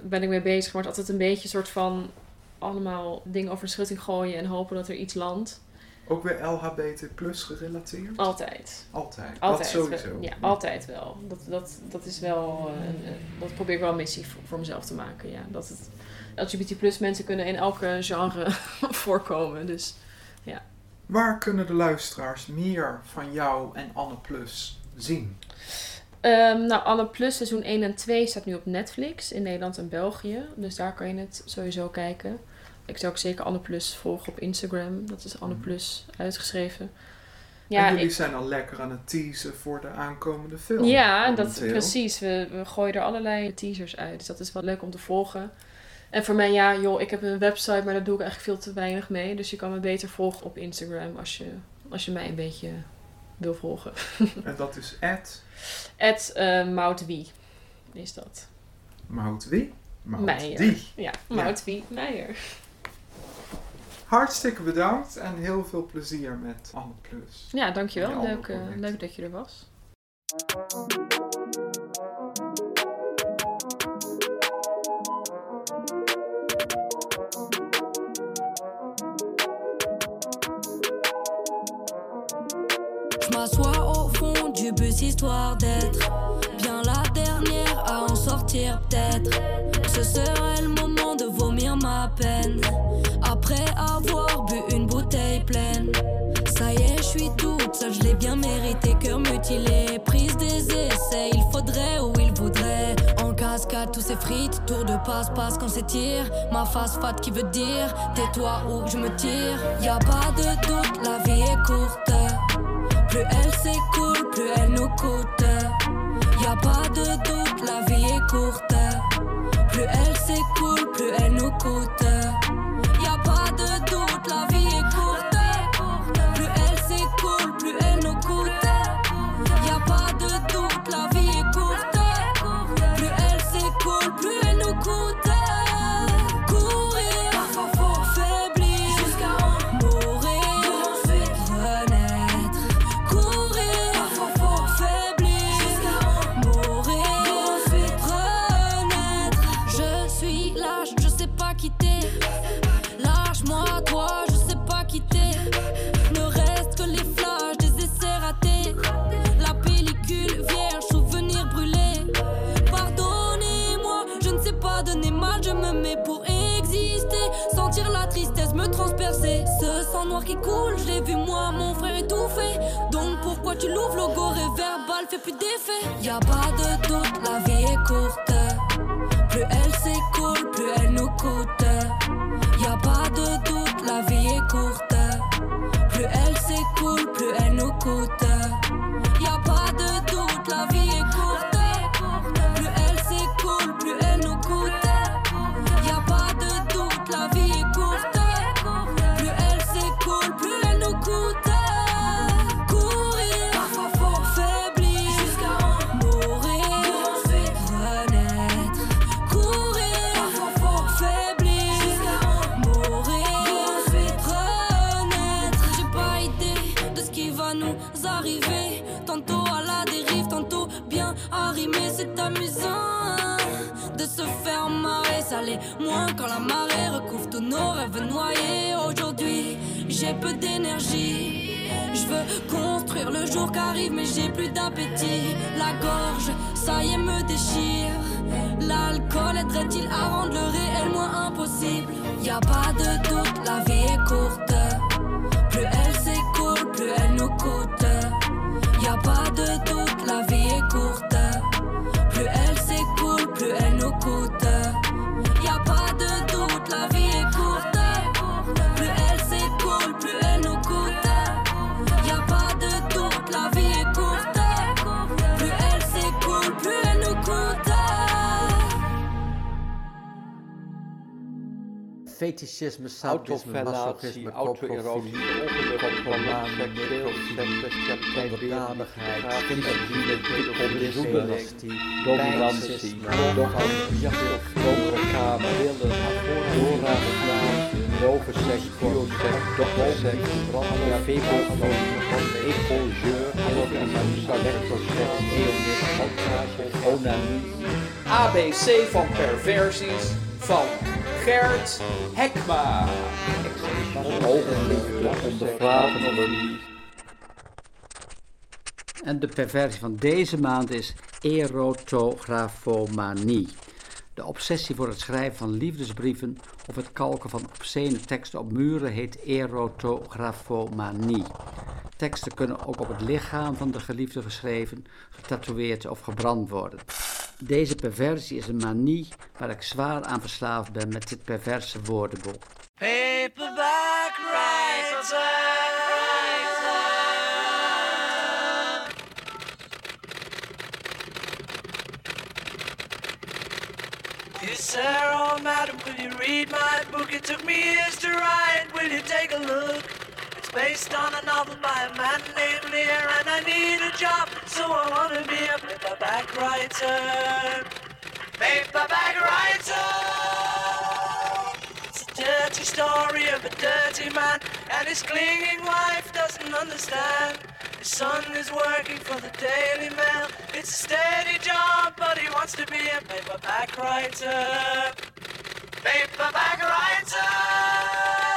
S4: ben ik mee bezig. Maar het is altijd een beetje een soort van allemaal dingen over de schutting gooien en hopen dat er iets landt.
S1: Ook weer LHBT plus gerelateerd?
S4: Altijd.
S1: Altijd.
S4: Altijd.
S1: Dat sowieso.
S4: Ja, altijd wel. Dat, dat, dat is wel, eh, een- dat probeer ik wel een missie voor, voor mezelf te maken. Ja. Dat het, LGBT plus mensen kunnen in elke genre *laughs* voorkomen. Dus
S1: Waar kunnen de luisteraars meer van jou en Anne Plus zien?
S4: Ehm, nou, Anne Plus seizoen 1 en 2 staat nu op Netflix in Nederland en België. Dus daar kan je het sowieso kijken. Ik zou ook zeker Anne Plus volgen op Instagram. Dat is Anne
S1: Mhm.
S4: Plus uitgeschreven.
S1: en
S4: Ja,
S1: jullie
S4: ik,
S1: zijn al lekker aan het teasen voor de aankomende film.
S4: ja dat, precies. We, we gooien er allerlei teasers uit. Dus dat is wel leuk om te volgen. En voor mij, ja, joh, ik heb een website, maar daar doe ik eigenlijk veel te weinig mee. Dus je kan me beter volgen op Instagram als je, als je mij een beetje wil volgen. *laughs*
S1: En dat is Ed
S4: At uh, Moutwie is dat.
S1: Moutwie. Mout
S4: Meijer.
S1: Die.
S4: Ja, Moutwie Meijer.
S1: Hartstikke bedankt en heel veel plezier met Anne Plus.
S4: Ja, dankjewel. Leuk, eh,
S1: projecten.
S4: leuk dat je er was.
S5: Je m'assois au fond du bus histoire d'être bien la dernière à en sortir peut-être. Ce serait le moment de vomir ma peine. Suis toute seule, je l'ai bien mérité. Cœur mutilé, prise des essais. Il faudrait ou il voudrait. En cascade, tous ces frites, tour de passe-passe quand c'est tir. Ma face fat qui veut dire tais-toi ou je me tire. Y a pas de doute, la vie est courte. Plus elle s'écoule, plus elle nous coûte. Y a pas de doute, la vie est courte. Plus elle s'écoule, plus elle nous coûte. L'ouvres, logo plus d'effet. Y a pas de doute, la vie est courte. Plus elle s'écoule, plus elle nous coûte. Y a pas de doute, la vie est courte.
S6: Moins quand la marée recouvre tous nos rêves noyés. Aujourd'hui, j'ai peu d'énergie. Je veux construire le jour qu'arrive, mais j'ai plus d'appétit. La gorge, ça y est, me déchire. L'alcool aiderait-il à rendre le réel moins impossible? Y a pas de doute, la vie est courte. Plus elle s'écoule, plus elle nous coûte. Y a pas de doute,
S7: Fetischisme, sadisme, masochisme,
S8: auto-erosie,
S7: onderdanigheid,
S8: dominantie, donkere kamer, doorraadplaats, rovenseks, bioseks, dokterseks, brandweer, epongeur, electroseks, eonist, onanie,
S1: ABC van perversies. Van Gert Hekma.
S7: En de perversie van deze maand is erotografomanie. De obsessie voor het schrijven van liefdesbrieven of het kalken van obscene teksten op muren heet erotografomanie. Teksten kunnen ook op het lichaam van de geliefde geschreven, getatoeëerd of gebrand worden. Deze perversie is een manie waar ik zwaar aan verslaafd ben met dit perverse woordenboek.
S6: Paperback writer. Sir or oh, madam, will you read my book? It took me years to write. Will you take a look? It's based on a novel by a man named Lear, and I need a job, so I want to be a paperback writer. Paperback writer. Dirty story of a dirty man, and his clinging wife doesn't understand. His son is working for the Daily Mail. It's a steady job, but he wants to be a paperback writer. Paperback writer.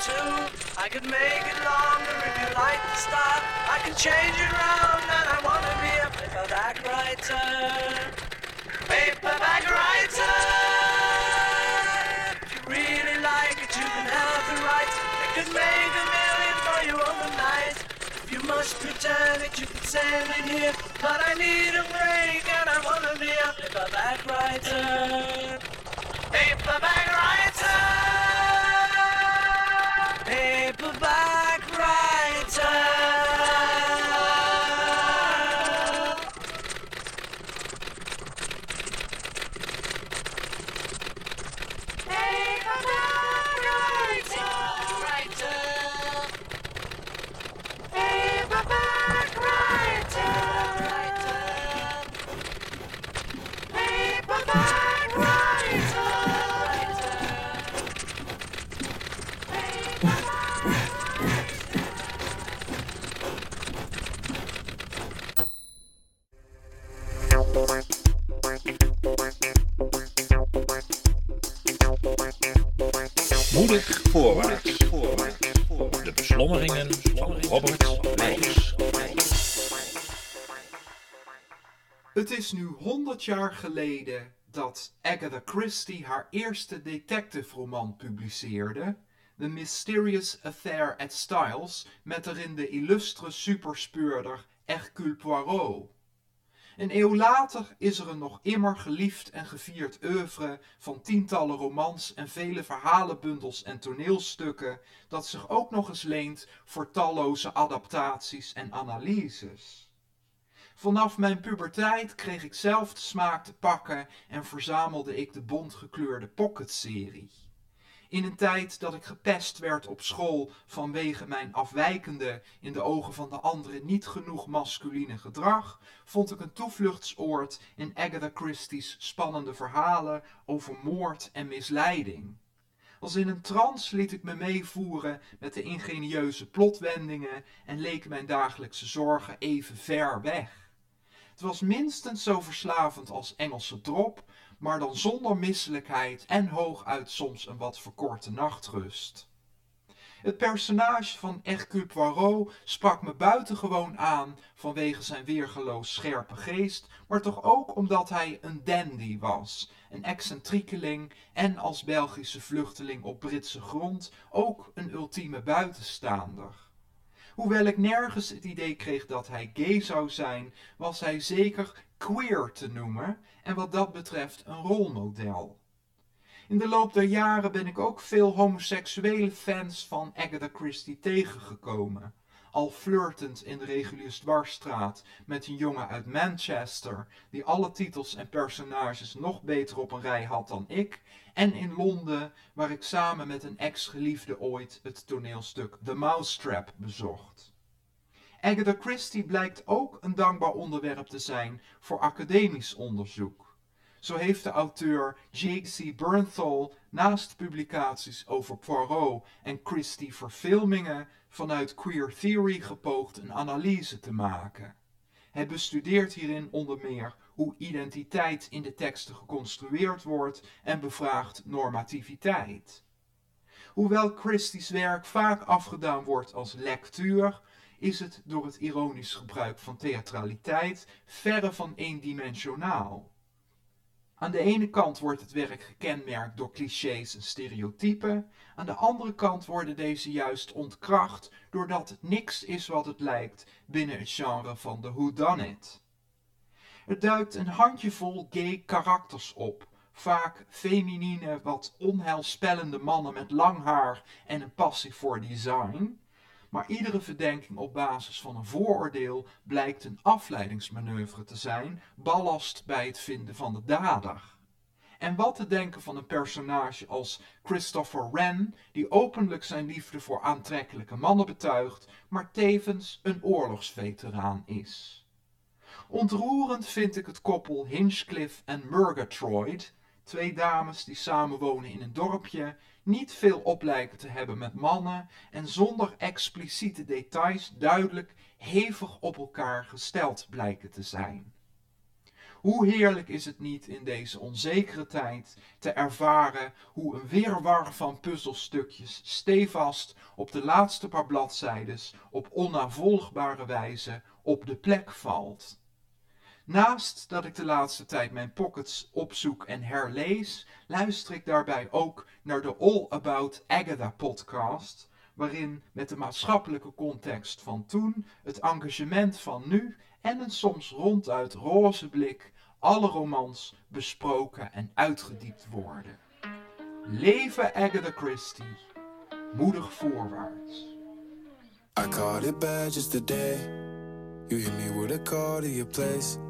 S6: Two. I could make it longer if you like the style. I can change it round, and I wanna be a paperback writer. Paperback writer. If you really like it, you can have the rights. It could make a million for you overnight. If you must pretend it, you can send it here. But I need a break, and I wanna be a paperback writer. Paperback writer.
S1: 100 jaar geleden dat Agatha Christie haar eerste detective-roman publiceerde, The Mysterious Affair at Styles, met erin de illustre superspeurder Hercule Poirot. Een eeuw later is er een nog immer geliefd en gevierd oeuvre van tientallen romans en vele verhalenbundels en toneelstukken dat zich ook nog eens leent voor talloze adaptaties en analyses. Vanaf mijn puberteit kreeg ik zelf de smaak te pakken en verzamelde ik de bontgekleurde pocketserie. In een tijd dat ik gepest werd op school vanwege mijn afwijkende, in de ogen van de anderen niet genoeg masculine gedrag, vond ik een toevluchtsoord in Agatha Christie's spannende verhalen over moord en misleiding. Als in een trance liet ik me meevoeren met de ingenieuze plotwendingen en leken mijn dagelijkse zorgen even ver weg. Het was minstens zo verslavend als Engelse drop, maar dan zonder misselijkheid en hooguit soms een wat verkorte nachtrust. Het personage van Hercule Poirot sprak me buitengewoon aan vanwege zijn weergeloos scherpe geest, maar toch ook omdat hij een dandy was, een excentriekeling en als Belgische vluchteling op Britse grond ook een ultieme buitenstaander. Hoewel ik nergens het idee kreeg dat hij gay zou zijn, was hij zeker queer te noemen en wat dat betreft een rolmodel. In de loop der jaren ben ik ook veel homoseksuele fans van Agatha Christie tegengekomen. Al flirtend in de reguliere dwarsstraat met een jongen uit Manchester, die alle titels en personages nog beter op een rij had dan ik, en in Londen, waar ik samen met een ex-geliefde ooit het toneelstuk The Mousetrap bezocht. Agatha Christie blijkt ook een dankbaar onderwerp te zijn voor academisch onderzoek. Zo heeft de auteur J.C. Bernthal naast publicaties over Poirot en Christie verfilmingen vanuit queer theory gepoogd een analyse te maken. Hij bestudeert hierin onder meer hoe identiteit in de teksten geconstrueerd wordt en bevraagt normativiteit. Hoewel Christie's werk vaak afgedaan wordt als lectuur, is het door het ironisch gebruik van theatraliteit verre van eendimensionaal. Aan de ene kant wordt het werk gekenmerkt door clichés en stereotypen, aan de andere kant worden deze juist ontkracht doordat het niks is wat het lijkt binnen het genre van de whodunit. Er duikt een handjevol gay karakters op, vaak feminine, wat onheilspellende mannen met lang haar en een passie voor design, maar iedere verdenking op basis van een vooroordeel blijkt een afleidingsmanoeuvre te zijn, ballast bij het vinden van de dader. En wat te denken van een personage als Christopher Wren, die openlijk zijn liefde voor aantrekkelijke mannen betuigt, maar tevens een oorlogsveteraan is. Ontroerend vind ik het koppel Hinchcliffe en Murgatroyd, twee dames die samenwonen in een dorpje niet veel op lijken te hebben met mannen en zonder expliciete details duidelijk hevig op elkaar gesteld blijken te zijn. Hoe heerlijk is het niet in deze onzekere tijd te ervaren hoe een weerwar van puzzelstukjes stevast op de laatste paar bladzijdes op onnavolgbare wijze op de plek valt. Naast dat ik de laatste tijd mijn pockets opzoek en herlees, luister ik daarbij ook naar de All About Agatha podcast, waarin met de maatschappelijke context van toen, het engagement van nu en een soms ronduit roze blik alle romans besproken en uitgediept worden. Leven Agatha Christie, moedig voorwaarts.
S9: I caught it bad today. You hit me with a call to your place.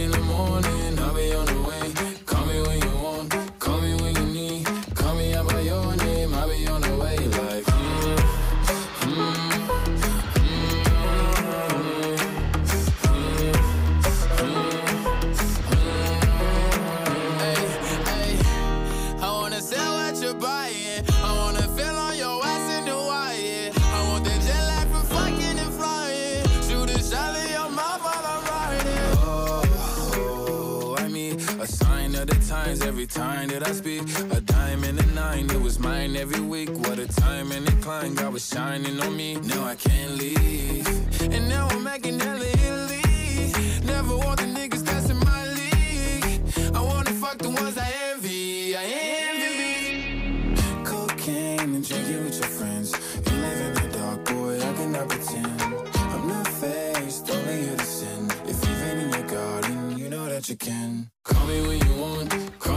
S9: In the morning, I'll be on the way. I speak? A dime and a nine, it was mine every week. What a time and incline, God was shining on me. Now I can't leave. And now I'm making hella Italy. Never want the niggas passing my league. I wanna fuck the ones I envy. I envy. Cocaine and drinking with your friends. You live in the dark, boy, I cannot pretend. I'm not faced, only here to sin. If you've in your garden, you know that you can. Call me when you want. Call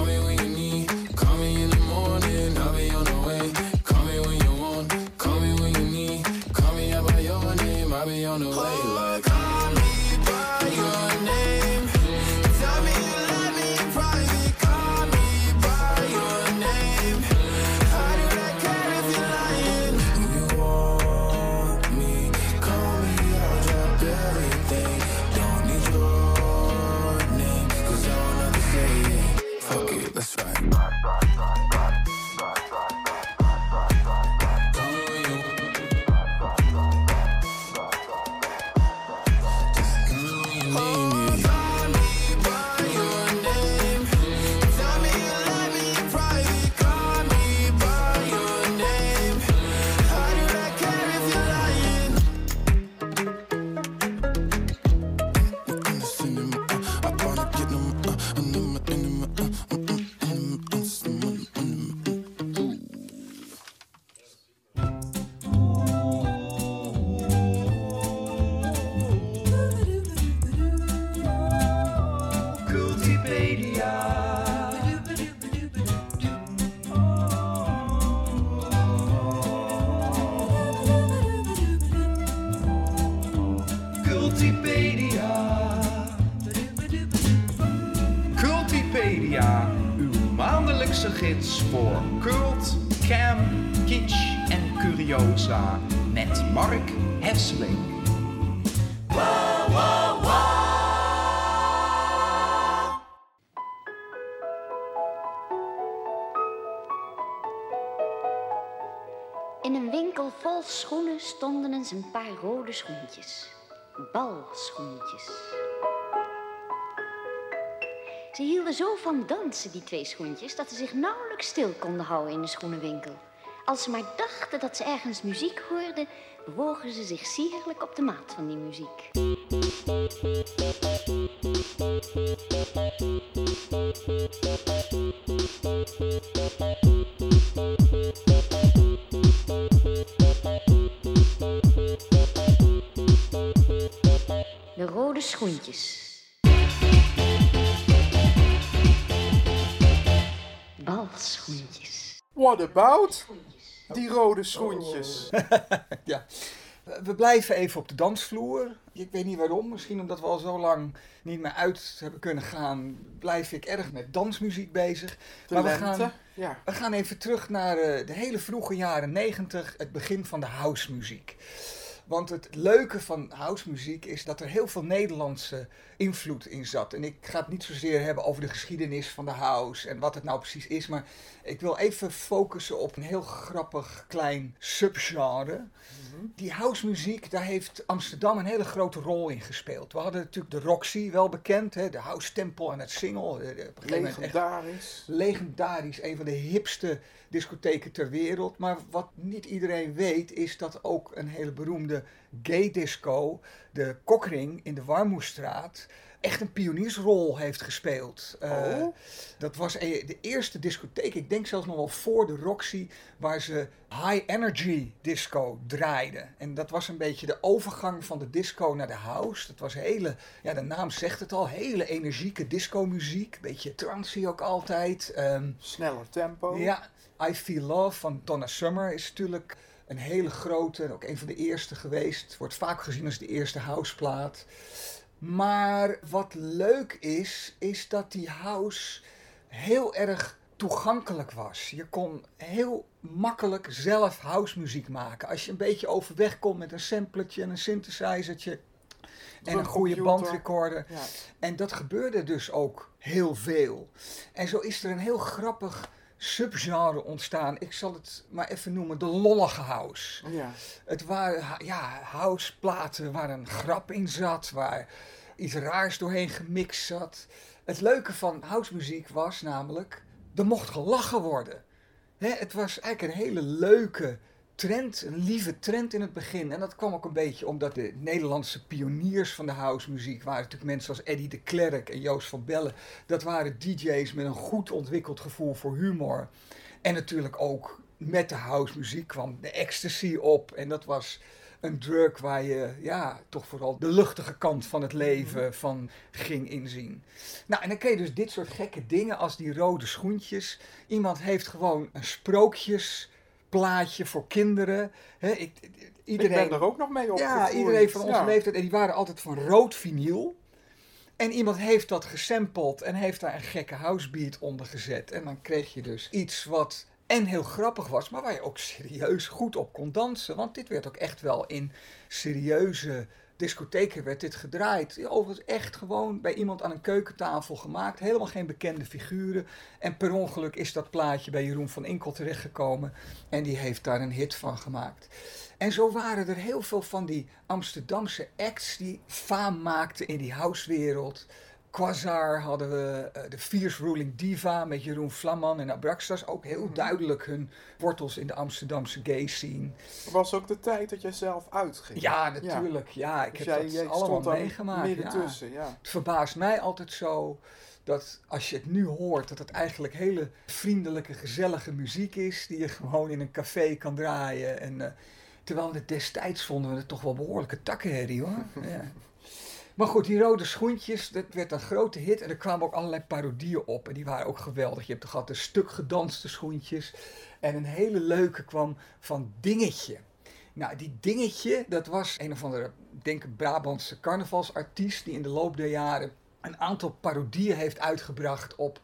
S10: stonden eens een paar rode schoentjes. Balschoentjes. Ze hielden zo van dansen, die twee schoentjes, dat ze zich nauwelijks stil konden houden in de schoenenwinkel. Als ze maar dachten dat ze ergens muziek hoorden, bewogen ze zich sierlijk op de maat van die muziek. Schoentjes. Balschoentjes.
S1: What about die rode schoentjes? *laughs*
S11: ja. We blijven even op de dansvloer. Ik weet niet waarom. Misschien omdat we al zo lang niet meer uit hebben kunnen gaan, blijf ik erg met dansmuziek bezig.
S1: De
S11: maar we
S1: lente,
S11: gaan,
S1: ja.
S11: we gaan even terug naar eh, de hele vroege jaren 90, het begin van de housemuziek. Want het leuke van housemuziek is dat er heel veel Nederlandse invloed in zat. En ik ga het niet zozeer hebben over de geschiedenis van de house en wat het nou precies is. Maar ik wil even focussen op een heel grappig klein subgenre. Die housemuziek, daar heeft Amsterdam een hele grote rol in gespeeld. We hadden natuurlijk de Roxy, wel bekend, hè, de House Tempel en het Single. eh,
S1: Legendarisch.
S11: legendarisch, een van de hipste discotheken ter wereld. Maar wat niet iedereen weet, is dat ook een hele beroemde gay disco, de Kokring in de Warmoestraat, echt een pioniersrol heeft gespeeld. Eh,
S1: Oh.
S11: Dat was e- de eerste discotheek, ik denk zelfs nog wel voor de Roxy, waar ze high energy disco draaiden. En dat was een beetje de overgang van de disco naar de house. Dat was hele, ja de naam zegt het al, hele energieke disco muziek. Beetje trancy ook altijd. Ehm,
S1: Sneller tempo.
S11: ja, I Feel Love van Donna Summer is natuurlijk een hele grote, ook een van de eerste geweest. Wordt vaak gezien als de eerste houseplaat. Maar wat leuk is, is dat die house heel erg toegankelijk was. Je kon heel makkelijk zelf housemuziek maken. Als je een beetje overweg komt met een samplertje en een synthesizertje en een goede bandrecorder.
S1: Ja.
S11: En dat gebeurde dus ook heel veel. En zo is er een heel grappig subgenre ontstaan. Ik zal het maar even noemen, de lollige house.
S1: Ja.
S11: Het waren ja, houseplaten waar een grap in zat, waar iets raars doorheen gemixt zat. Het leuke van housemuziek was namelijk, er mocht gelachen worden. Hè, het was eigenlijk een hele leuke trend, een lieve trend in het begin. En dat kwam ook een beetje omdat de Nederlandse pioniers van de housemuziek waren natuurlijk mensen als Eddie de Klerk en Joost van Bellen. Dat waren DJ's met een goed ontwikkeld gevoel voor humor. En natuurlijk ook met de housemuziek kwam de ecstasy op. En dat was een drug waar je ja, toch vooral de luchtige kant van het leven van ging inzien. Nou, en dan kreeg je dus dit soort gekke dingen als die rode schoentjes. Iemand heeft gewoon een sprookjesplaatje voor kinderen. Ik, iedereen,
S1: Ik ben er ook nog mee opgegroeid.
S11: ja, iedereen van onze
S1: Ja.
S11: leeftijd. En die waren altijd van rood vinyl. En iemand heeft dat gesampled en heeft daar een gekke housebeat onder gezet. En dan kreeg je dus iets wat en heel grappig was, maar waar je ook serieus goed op kon dansen. Want dit werd ook echt wel in serieuze discotheken werd dit gedraaid. Overigens echt gewoon bij iemand aan een keukentafel gemaakt. Helemaal geen bekende figuren. En per ongeluk is dat plaatje bij Jeroen van Inkel terechtgekomen. En die heeft daar een hit van gemaakt. En zo waren er heel veel van die Amsterdamse acts die faam maakten in die housewereld. Quasar hadden we, eh, de Fierce Ruling Diva met Jeroen Vlamman en Abraxas. Ook heel duidelijk hun wortels in de Amsterdamse gay scene.
S1: was ook de tijd dat jij zelf uitging.
S11: Ja, natuurlijk. Ja, ik
S1: Dus
S11: heb
S1: jij-
S11: dat
S1: jij
S11: allemaal meegemaakt.
S1: midden tussen, ja.
S11: Het verbaast mij altijd zo dat als je het nu hoort, dat het eigenlijk hele vriendelijke, gezellige muziek is. Die je gewoon in een café kan draaien. En, eh, terwijl we het destijds vonden we het toch wel behoorlijke takkenherrie hoor. *laughs* ja. Maar goed, die rode schoentjes, dat werd een grote hit. En er kwamen ook allerlei parodieën op. En die waren ook geweldig. Je hebt gehad de stuk gedanste schoentjes. En een hele leuke kwam van Dingetje. Nou, die Dingetje, dat was een of andere, ik denk een Brabantse carnavalsartiest... die in de loop der jaren een aantal parodieën heeft uitgebracht op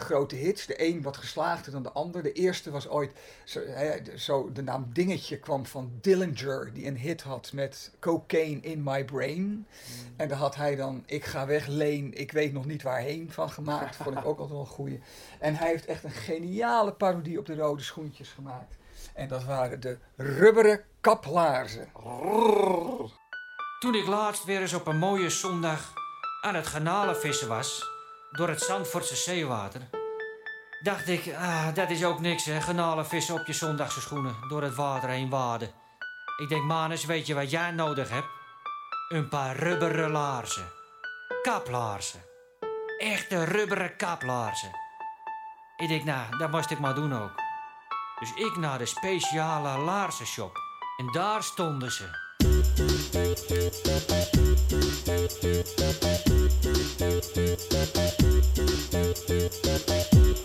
S11: grote hits. De een wat geslaagder dan de ander. De eerste was ooit, zo, hè, de- zo, de naam Dingetje kwam van Dillinger, die een hit had met Cocaine in My Brain. En daar had hij dan Ik ga weg, Leen, ik weet nog niet waarheen van gemaakt. Vond ik ook altijd wel een goeie. En hij heeft echt een geniale parodie op de rode schoentjes gemaakt. En dat waren de rubberen kaplaarzen.
S12: Toen ik laatst weer eens op een mooie zondag aan het garnalenvissen was, door het Zandvoortse zeewater, dacht ik, ah, dat is ook niks hè, garnalenvissen op je zondagse schoenen, door het water heen waden. Ik denk, Manus, weet je wat jij nodig hebt? Een paar rubberen laarzen. Kaplaarzen. Echte rubberen kaplaarzen. Ik denk, nou, dat moest ik maar doen ook. Dus ik naar de speciale laarzenshop. En daar stonden ze.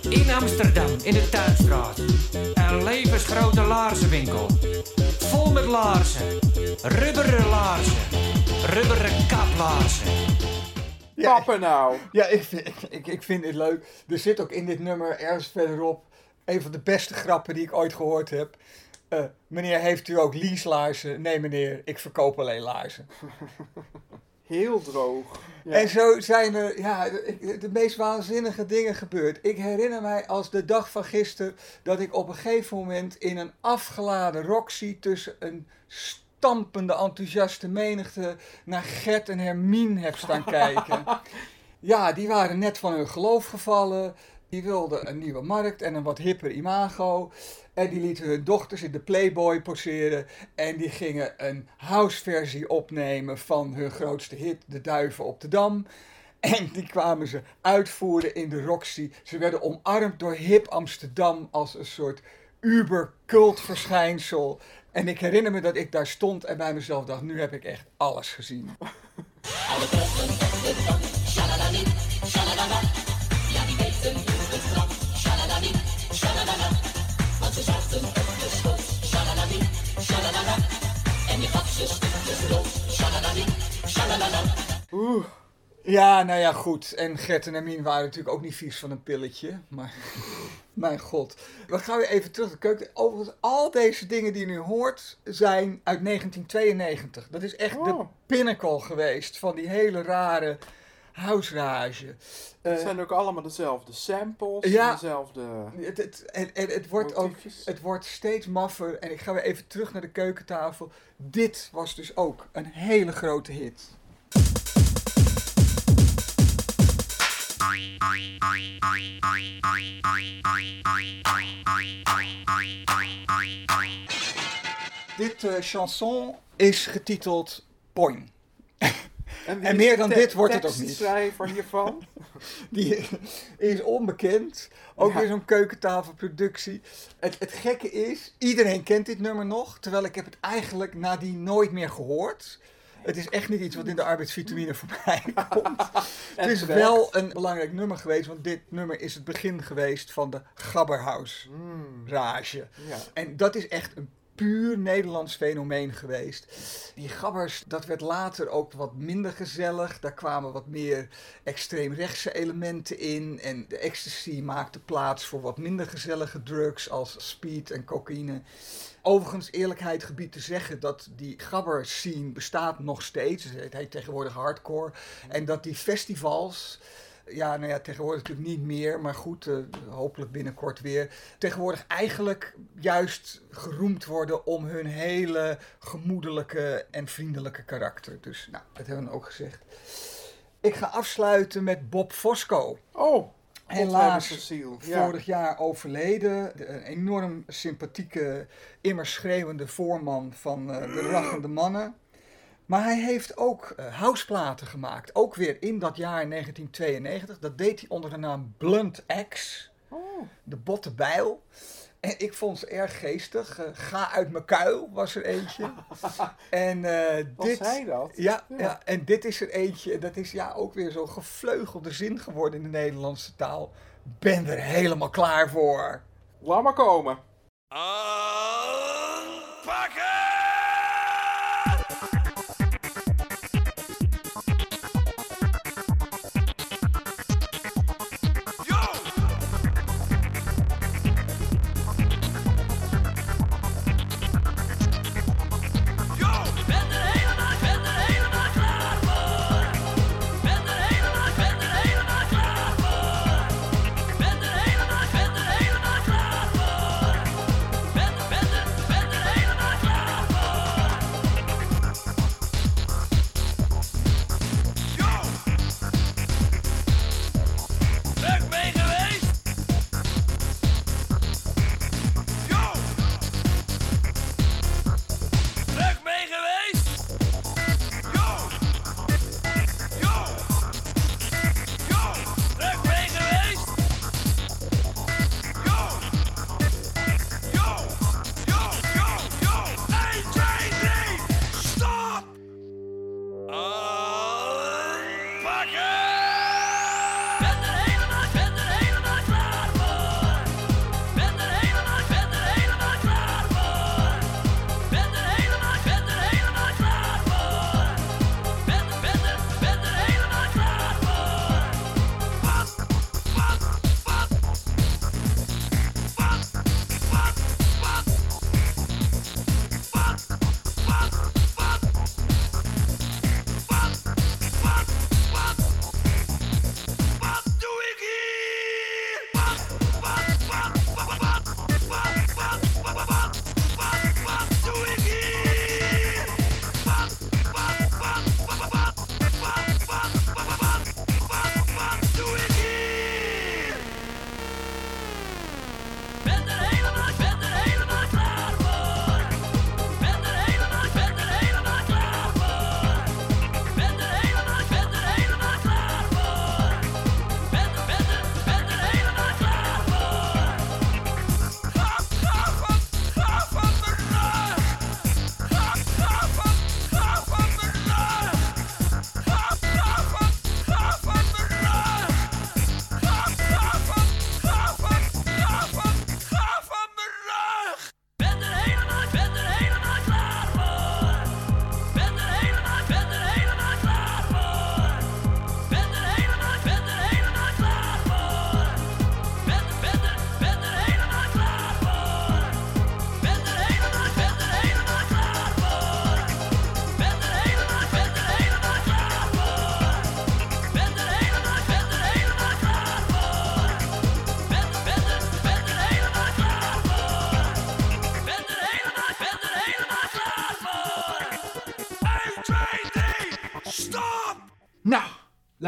S12: In Amsterdam, in de Tuinstraat. Een levensgrote laarzenwinkel. Vol met laarzen. Rubberen laarzen. Rubberen kaplaarzen.
S1: Kappen nou.
S11: Ja, ik vind, ik, ik, ik vind dit leuk. Er zit ook in dit nummer ergens verderop een van de beste grappen die ik ooit gehoord heb. Eh, meneer, heeft u ook leaselaarzen? Nee meneer, ik verkoop alleen laarzen. *laughs*
S1: Heel droog. Ja.
S11: En zo zijn er ja, de, de meest waanzinnige dingen gebeurd. Ik herinner mij als de dag van gisteren dat ik op een gegeven moment in een afgeladen Roxy tussen een stampende enthousiaste menigte naar Gert en Hermine heb staan *laughs* kijken. Ja, die waren net van hun geloof gevallen. Die wilden een nieuwe markt en een wat hipper imago. En die lieten hun dochters in de Playboy poseren. En die gingen een houseversie opnemen van hun grootste hit, De Duiven op de Dam. En die kwamen ze uitvoeren in de Roxy. Ze werden omarmd door hip Amsterdam als een soort uber-cult verschijnsel. En ik herinner me dat ik daar stond en bij mezelf dacht, nu heb ik echt alles gezien. *laughs* Ja, nou ja, goed. En Gert en Hermine waren natuurlijk ook niet vies van een pilletje. Maar, *laughs* mijn god. We gaan weer even terug naar de keuken. Overigens, al deze dingen die je nu hoort, zijn uit 1992. Dat is echt de
S1: Oh.
S11: pinnacle geweest van die hele rare huisrage.
S1: Het
S11: Eh,
S1: zijn ook allemaal dezelfde samples.
S11: Ja.
S1: Dezelfde...
S11: het, het, en, en het, wordt ook, het wordt steeds maffer. En ik ga weer even terug naar de keukentafel. Dit was dus ook een hele grote hit. Dit eh, chanson is getiteld Poing. *laughs*
S1: En,
S11: meer dan dit wordt het ook niet.
S1: tekstschrijver hiervan? *laughs*
S11: Die is onbekend. Ook
S1: Ja.
S11: weer zo'n keukentafelproductie. Het, het gekke is, iedereen kent dit nummer nog. Terwijl ik heb het eigenlijk nadien nooit meer gehoord. Het is echt niet iets wat in de arbeidsvitamine voorbij *laughs* komt. *laughs* het is wel een belangrijk nummer geweest. Want dit nummer is het begin geweest van de Gabberhaus rage.
S1: Ja.
S11: En dat is echt een puur Nederlands fenomeen geweest. Die gabbers, dat werd later ook wat minder gezellig. Daar kwamen wat meer extreemrechtse elementen in. En de ecstasy maakte plaats voor wat minder gezellige drugs als speed en cocaïne. Overigens, eerlijkheid gebied te zeggen dat die gabber scene bestaat nog steeds. Het heet tegenwoordig hardcore. En dat die festivals, ja, nou ja, tegenwoordig natuurlijk niet meer, maar goed, eh, hopelijk binnenkort weer. Tegenwoordig eigenlijk juist geroemd worden om hun hele gemoedelijke en vriendelijke karakter. Dus, nou, dat hebben we ook gezegd. Ik ga afsluiten met Bob Fosco.
S1: Oh,
S11: Helaas.
S1: Ja.
S11: vorig jaar overleden. De- Een enorm sympathieke, immer schreeuwende voorman van eh, de Raggende Mannen. Maar hij heeft ook eh houseplaten gemaakt. Ook weer in dat jaar 1992. Dat deed hij onder de naam Blunt X. De botte bijl. En ik vond ze erg geestig. Eh, Ga uit mijn kuil was er eentje. *laughs* en eh,
S1: Was
S11: dit,
S1: hij dat?
S11: Ja,
S1: Ja.
S11: ja. en dit is er eentje. En dat is ja ook weer zo'n gevleugelde zin geworden in de Nederlandse taal. Ben er helemaal klaar voor.
S1: Laat maar komen.
S13: Terug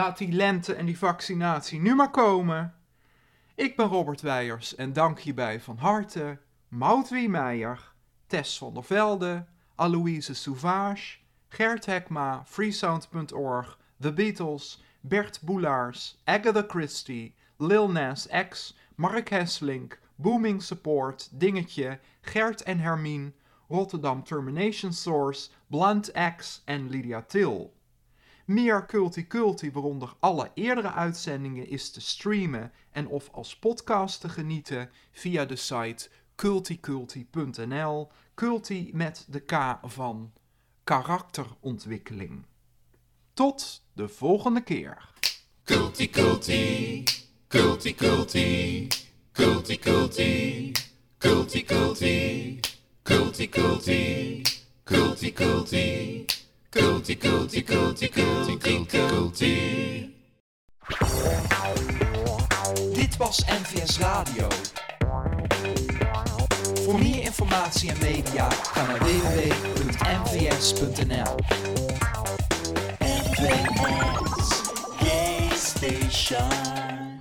S1: laat die lente en die vaccinatie nu maar komen. Ik ben Robert Weijers en dank hierbij van harte Maud Wiemeijer, Tess van der Velde, Aloïse Souvage, Gert Hekma, freesound.org, The Beatles, Bert Boelaars, Agatha Christie, Lil Nas X, Mark Hesselink, Booming Support, Dingetje, Gert en Hermine, Rotterdam Termination Source, Blunt X en Lydia Till. Meer Culti Culti, waaronder alle eerdere uitzendingen, is te streamen en of als podcast te genieten via de site culticulti.nl. Culti met de K van karakterontwikkeling. Tot de volgende keer.
S14: Culti culti, culti culti, culti culti, culti culti culti, culti culti, culti
S1: Dit was NVS Radio. Voor meer informatie en media ga naar www.nvs.nl.
S13: NVS Station.